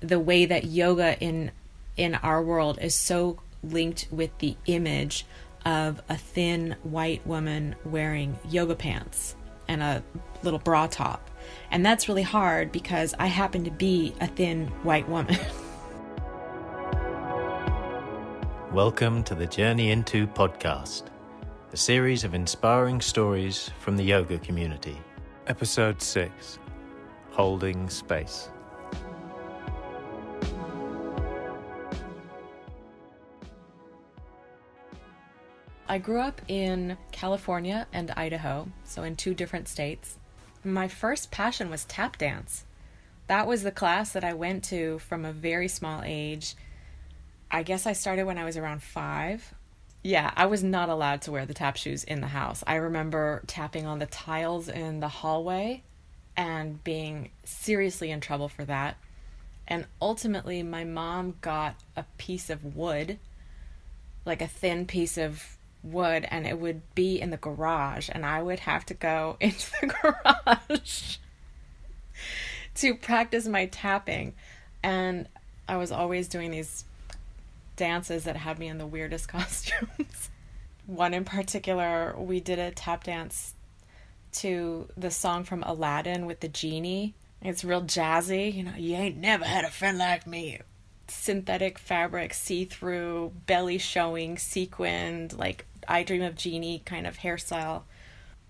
the way that yoga in in our world is so linked with the image of a thin white woman wearing yoga pants and a little bra top. And that's really hard because I happen to be a thin white woman. Welcome to the Journey Into podcast, a series of inspiring stories from the yoga community. Episode 6 Holding Space. I grew up in California and Idaho, so in two different states. My first passion was tap dance. That was the class that I went to from a very small age. I guess I started when I was around five. Yeah, I was not allowed to wear the tap shoes in the house. I remember tapping on the tiles in the hallway and being seriously in trouble for that. And ultimately, my mom got a piece of wood, like a thin piece of wood and it would be in the garage and I would have to go into the garage to practice my tapping and I was always doing these dances that had me in the weirdest costumes. One in particular, we did a tap dance to the song from Aladdin with the genie. It's real jazzy, you know, you ain't never had a friend like me synthetic fabric, see through, belly showing, sequined, like I Dream of Jeannie kind of hairstyle.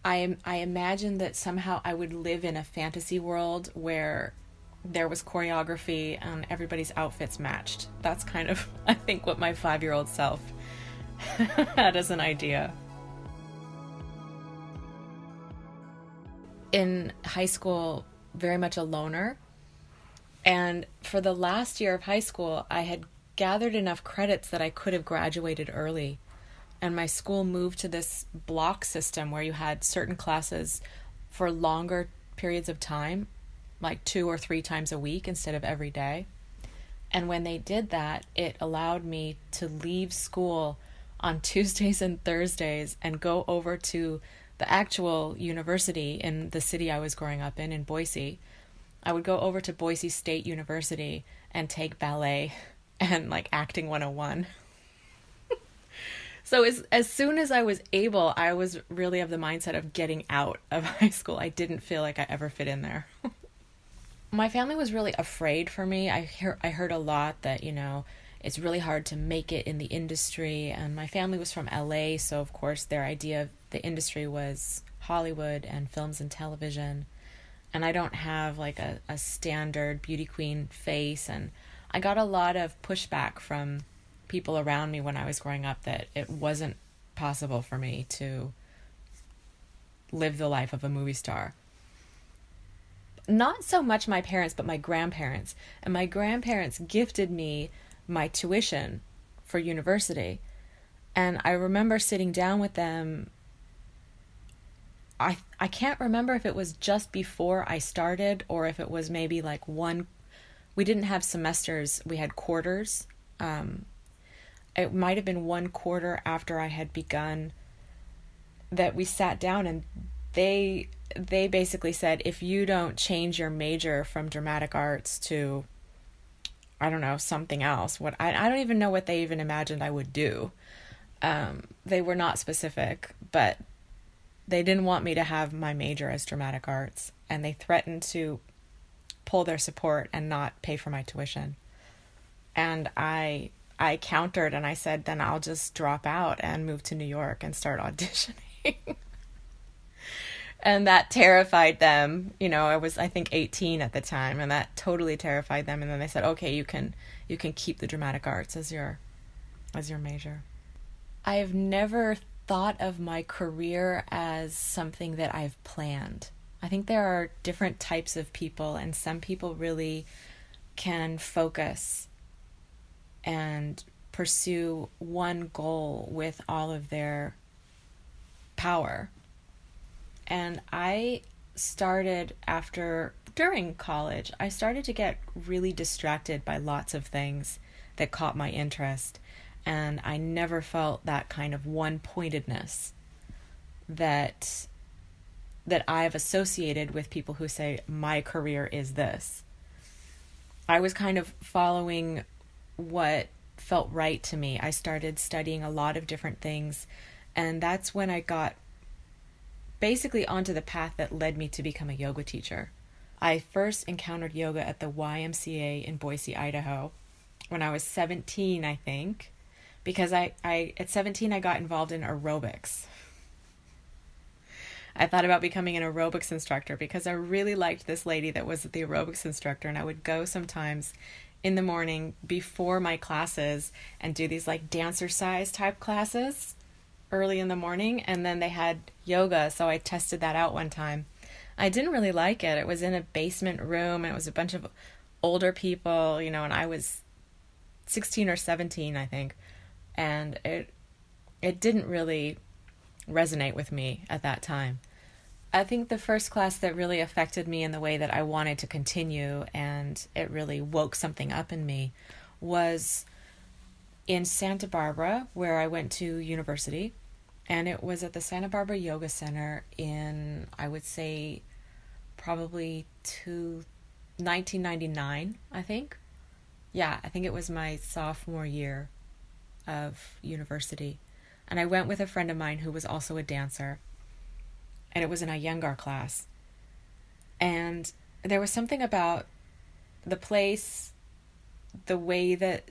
I I imagine that somehow I would live in a fantasy world where there was choreography and everybody's outfits matched. That's kind of I think what my 5-year-old self had as an idea. In high school, very much a loner. And for the last year of high school, I had gathered enough credits that I could have graduated early and my school moved to this block system where you had certain classes for longer periods of time, like two or three times a week instead of every day. And when they did that, it allowed me to leave school on Tuesdays and Thursdays and go over to the actual university in the city I was growing up in, in Boise. I would go over to Boise State University and take ballet and like acting 101. So as as soon as I was able, I was really of the mindset of getting out of high school. I didn't feel like I ever fit in there. My family was really afraid for me. I hear I heard a lot that, you know, it's really hard to make it in the industry and my family was from LA, so of course their idea of the industry was Hollywood and films and television. And I don't have like a, a standard beauty queen face and I got a lot of pushback from people around me when I was growing up that it wasn't possible for me to live the life of a movie star. Not so much my parents, but my grandparents. And my grandparents gifted me my tuition for university. And I remember sitting down with them. I I can't remember if it was just before I started or if it was maybe like one. We didn't have semesters; we had quarters. Um, it might have been one quarter after I had begun that we sat down and they they basically said if you don't change your major from dramatic arts to I don't know something else what I I don't even know what they even imagined I would do. Um, they were not specific but they didn't want me to have my major as dramatic arts and they threatened to pull their support and not pay for my tuition. And I I countered and I said, then I'll just drop out and move to New York and start auditioning. and that terrified them. You know, I was I think 18 at the time and that totally terrified them and then they said, "Okay, you can you can keep the dramatic arts as your as your major." I have never thought of my career as something that I've planned. I think there are different types of people and some people really can focus and pursue one goal with all of their power. And I started after, during college, I started to get really distracted by lots of things that caught my interest. And I never felt that kind of one pointedness that that I've associated with people who say my career is this. I was kind of following what felt right to me. I started studying a lot of different things, and that's when I got basically onto the path that led me to become a yoga teacher. I first encountered yoga at the YMCA in Boise, Idaho, when I was 17, I think, because I, I at 17 I got involved in aerobics. I thought about becoming an aerobics instructor because I really liked this lady that was the aerobics instructor, and I would go sometimes in the morning before my classes and do these like Dancercise type classes early in the morning, and then they had yoga, so I tested that out one time. I didn't really like it. It was in a basement room, and it was a bunch of older people, you know, and I was 16 or 17, I think, and it it didn't really resonate with me at that time. I think the first class that really affected me in the way that I wanted to continue and it really woke something up in me was in Santa Barbara, where I went to university. And it was at the Santa Barbara Yoga Center in, I would say, probably to 1999, I think. Yeah, I think it was my sophomore year of university. And I went with a friend of mine who was also a dancer. And it was an Iyengar class. And there was something about the place, the way that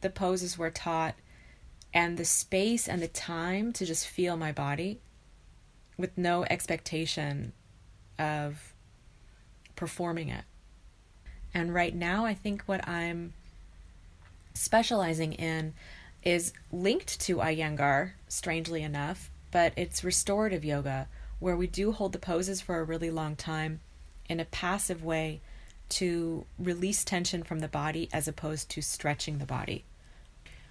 the poses were taught, and the space and the time to just feel my body with no expectation of performing it. And right now, I think what I'm specializing in is linked to Iyengar, strangely enough, but it's restorative yoga, where we do hold the poses for a really long time in a passive way to release tension from the body as opposed to stretching the body.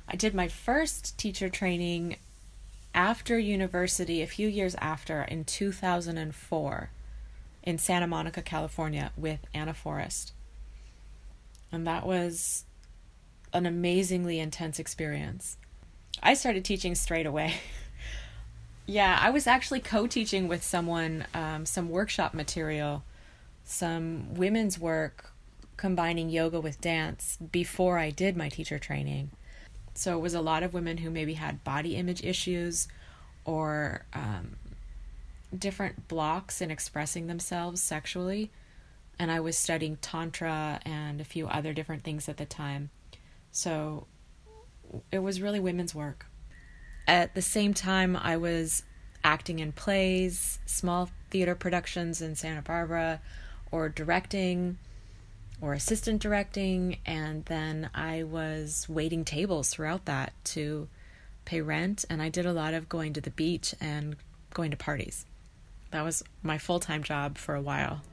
I did my first teacher training after university, a few years after, in 2004 in Santa Monica, California, with Ana Forrest. And that was an amazingly intense experience. I started teaching straight away. yeah, I was actually co teaching with someone um, some workshop material, some women's work combining yoga with dance before I did my teacher training. So it was a lot of women who maybe had body image issues or um, different blocks in expressing themselves sexually. And I was studying Tantra and a few other different things at the time. So it was really women's work. At the same time, I was acting in plays, small theater productions in Santa Barbara, or directing or assistant directing. And then I was waiting tables throughout that to pay rent. And I did a lot of going to the beach and going to parties. That was my full time job for a while.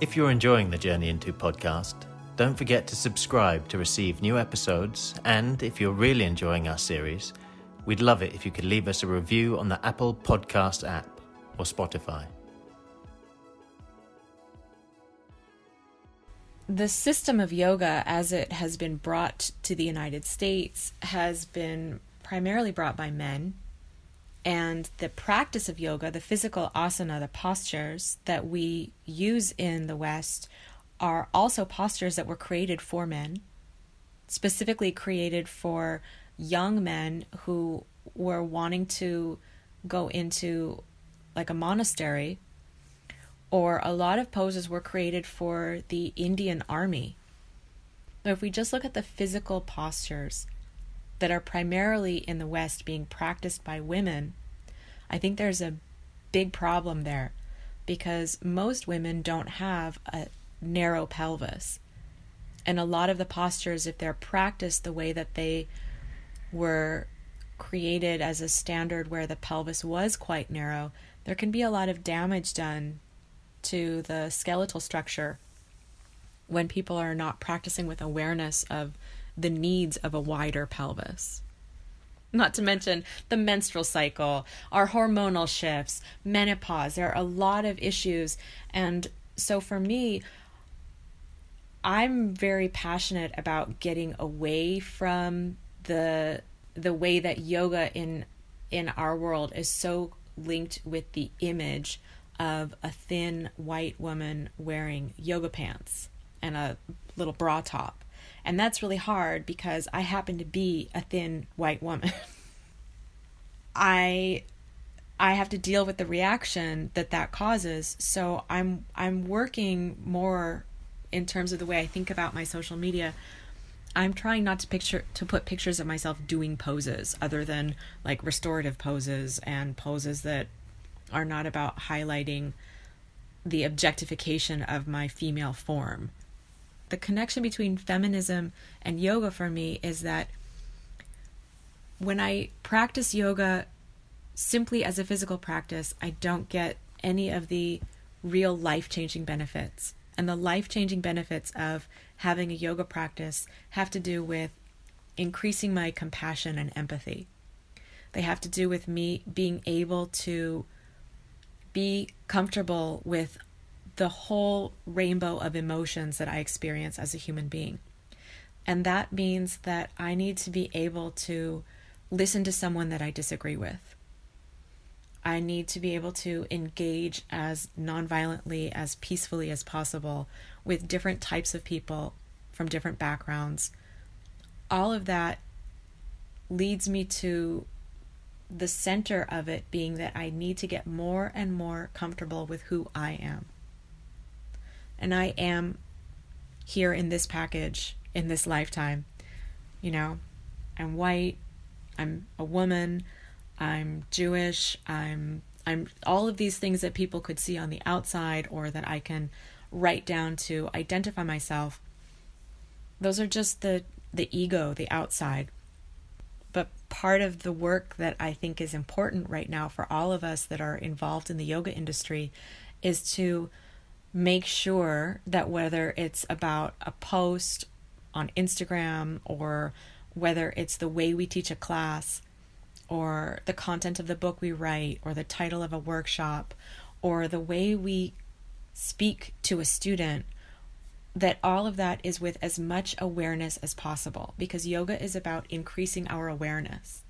if you're enjoying the Journey Into podcast, don't forget to subscribe to receive new episodes. And if you're really enjoying our series, we'd love it if you could leave us a review on the Apple Podcast app or Spotify. The system of yoga, as it has been brought to the United States, has been primarily brought by men. And the practice of yoga, the physical asana, the postures that we use in the West, are also postures that were created for men, specifically created for young men who were wanting to go into like a monastery, or a lot of poses were created for the Indian army. If we just look at the physical postures that are primarily in the West being practiced by women, I think there's a big problem there because most women don't have a narrow pelvis. And a lot of the postures, if they're practiced the way that they were created as a standard where the pelvis was quite narrow, there can be a lot of damage done to the skeletal structure when people are not practicing with awareness of the needs of a wider pelvis. Not to mention the menstrual cycle, our hormonal shifts, menopause. There are a lot of issues. And so for me, I'm very passionate about getting away from the the way that yoga in in our world is so linked with the image of a thin white woman wearing yoga pants and a little bra top. And that's really hard because I happen to be a thin white woman. I I have to deal with the reaction that that causes. So I'm I'm working more in terms of the way I think about my social media. I'm trying not to picture to put pictures of myself doing poses other than like restorative poses and poses that are not about highlighting the objectification of my female form. The connection between feminism and yoga for me is that when I practice yoga simply as a physical practice, I don't get any of the real life changing benefits. And the life changing benefits of having a yoga practice have to do with increasing my compassion and empathy. They have to do with me being able to be comfortable with the whole rainbow of emotions that I experience as a human being. And that means that I need to be able to listen to someone that I disagree with. I need to be able to engage as nonviolently, as peacefully as possible with different types of people from different backgrounds. All of that leads me to the center of it being that I need to get more and more comfortable with who I am. And I am here in this package in this lifetime. You know, I'm white, I'm a woman, I'm Jewish, I'm I'm all of these things that people could see on the outside or that I can write down to identify myself. Those are just the the ego, the outside. But part of the work that I think is important right now for all of us that are involved in the yoga industry is to make sure that whether it's about a post on Instagram or whether it's the way we teach a class or the content of the book we write or the title of a workshop or the way we speak to a student that all of that is with as much awareness as possible because yoga is about increasing our awareness.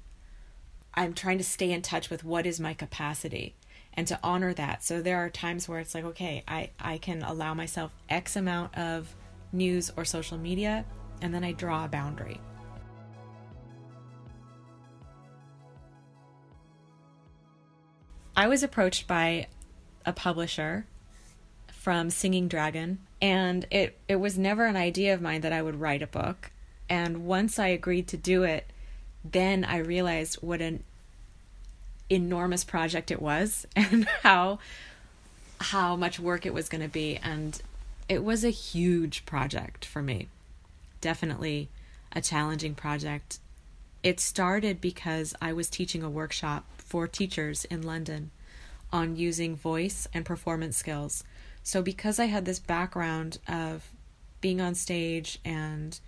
I'm trying to stay in touch with what is my capacity and to honor that. So there are times where it's like, okay, I, I can allow myself X amount of news or social media, and then I draw a boundary. I was approached by a publisher from Singing Dragon and it it was never an idea of mine that I would write a book. And once I agreed to do it, then I realized what an enormous project it was and how how much work it was going to be and it was a huge project for me. Definitely a challenging project. It started because I was teaching a workshop for teachers in London on using voice and performance skills so, because I had this background of being on stage and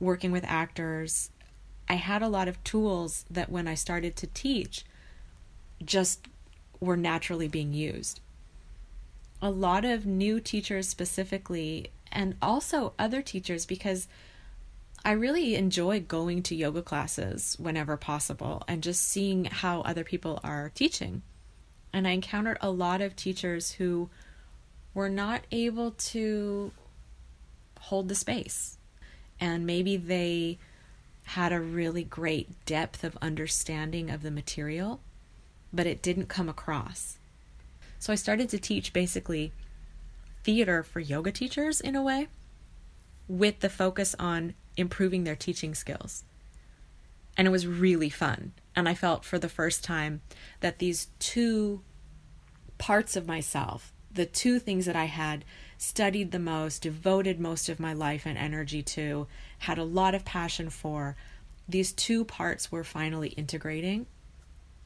working with actors, I had a lot of tools that when I started to teach just were naturally being used. A lot of new teachers, specifically, and also other teachers, because I really enjoy going to yoga classes whenever possible and just seeing how other people are teaching. And I encountered a lot of teachers who were not able to hold the space. And maybe they had a really great depth of understanding of the material, but it didn't come across. So I started to teach basically theater for yoga teachers in a way, with the focus on improving their teaching skills. And it was really fun. And I felt for the first time that these two parts of myself the two things that I had studied the most, devoted most of my life and energy to, had a lot of passion for, these two parts were finally integrating.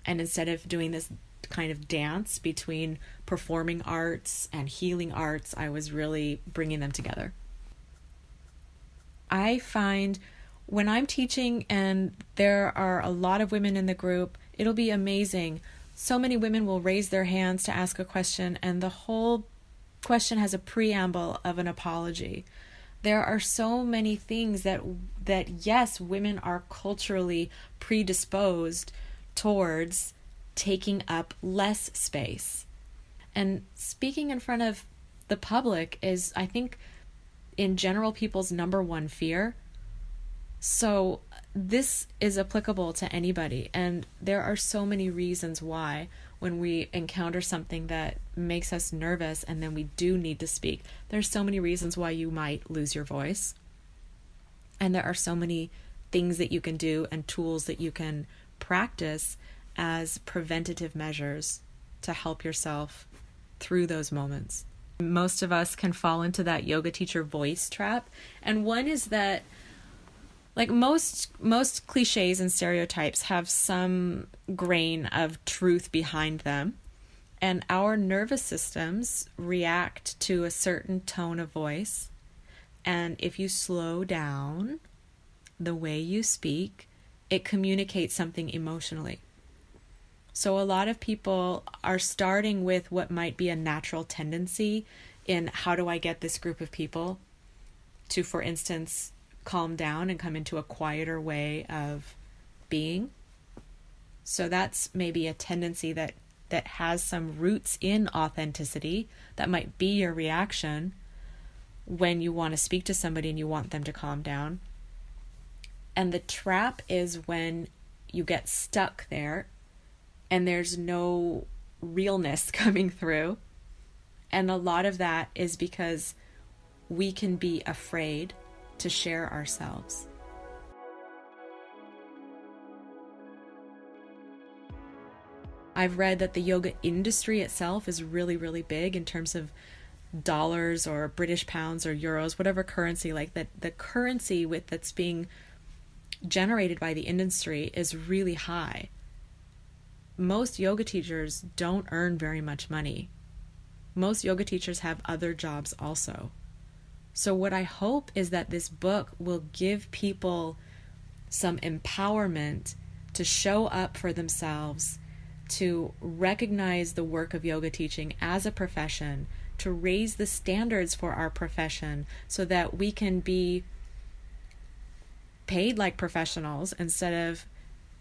And instead of doing this kind of dance between performing arts and healing arts, I was really bringing them together. I find when I'm teaching and there are a lot of women in the group, it'll be amazing so many women will raise their hands to ask a question, and the whole question has a preamble of an apology. There are so many things that that yes, women are culturally predisposed towards taking up less space. And speaking in front of the public is, I think, in general, people's number one fear. So, this is applicable to anybody. And there are so many reasons why, when we encounter something that makes us nervous and then we do need to speak, there's so many reasons why you might lose your voice. And there are so many things that you can do and tools that you can practice as preventative measures to help yourself through those moments. Most of us can fall into that yoga teacher voice trap. And one is that like most most clichés and stereotypes have some grain of truth behind them. And our nervous systems react to a certain tone of voice. And if you slow down the way you speak, it communicates something emotionally. So, a lot of people are starting with what might be a natural tendency in how do I get this group of people to, for instance, calm down and come into a quieter way of being. So, that's maybe a tendency that, that has some roots in authenticity that might be your reaction when you want to speak to somebody and you want them to calm down. And the trap is when you get stuck there and there's no realness coming through. And a lot of that is because we can be afraid to share ourselves. I've read that the yoga industry itself is really, really big in terms of dollars or British pounds or euros, whatever currency, like that the currency with that's being generated by the industry is really high most yoga teachers don't earn very much money. Most yoga teachers have other jobs also. So, what I hope is that this book will give people some empowerment to show up for themselves, to recognize the work of yoga teaching as a profession, to raise the standards for our profession so that we can be paid like professionals instead of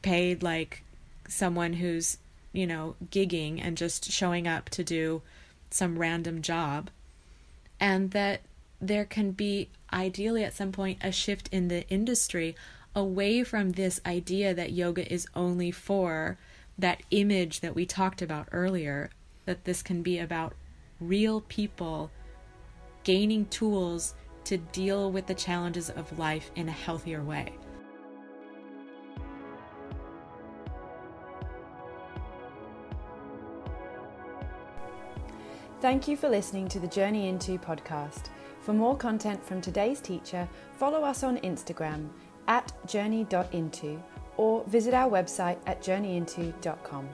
paid like someone who's, you know, gigging and just showing up to do some random job. And that there can be, ideally, at some point, a shift in the industry away from this idea that yoga is only for that image that we talked about earlier, that this can be about real people gaining tools to deal with the challenges of life in a healthier way. Thank you for listening to the Journey Into podcast. For more content from today's teacher, follow us on Instagram at journey.into or visit our website at journeyinto.com.